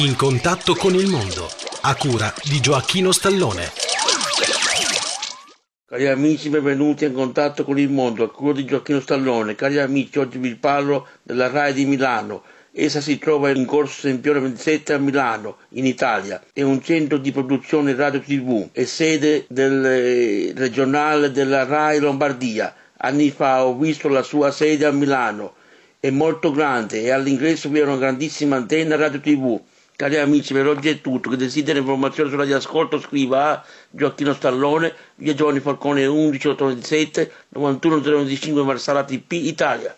In contatto con il mondo, a cura di Gioacchino Stallone. Cari amici, benvenuti in contatto con il mondo, a cura di Gioacchino Stallone. Cari amici, oggi vi parlo della RAI di Milano. Essa si trova in corso Sempione 27 a Milano, in Italia. È un centro di produzione radio TV e sede del eh, regionale della RAI Lombardia. Anni fa ho visto la sua sede a Milano. È molto grande e all'ingresso vi è una grandissima antenna radio TV Cari amici, per oggi è tutto. Chi desidera informazioni sulla di ascolto scriva a Gioacchino Stallone, via Giovanni Falcone 11 827 91 025 Marsala TP Italia.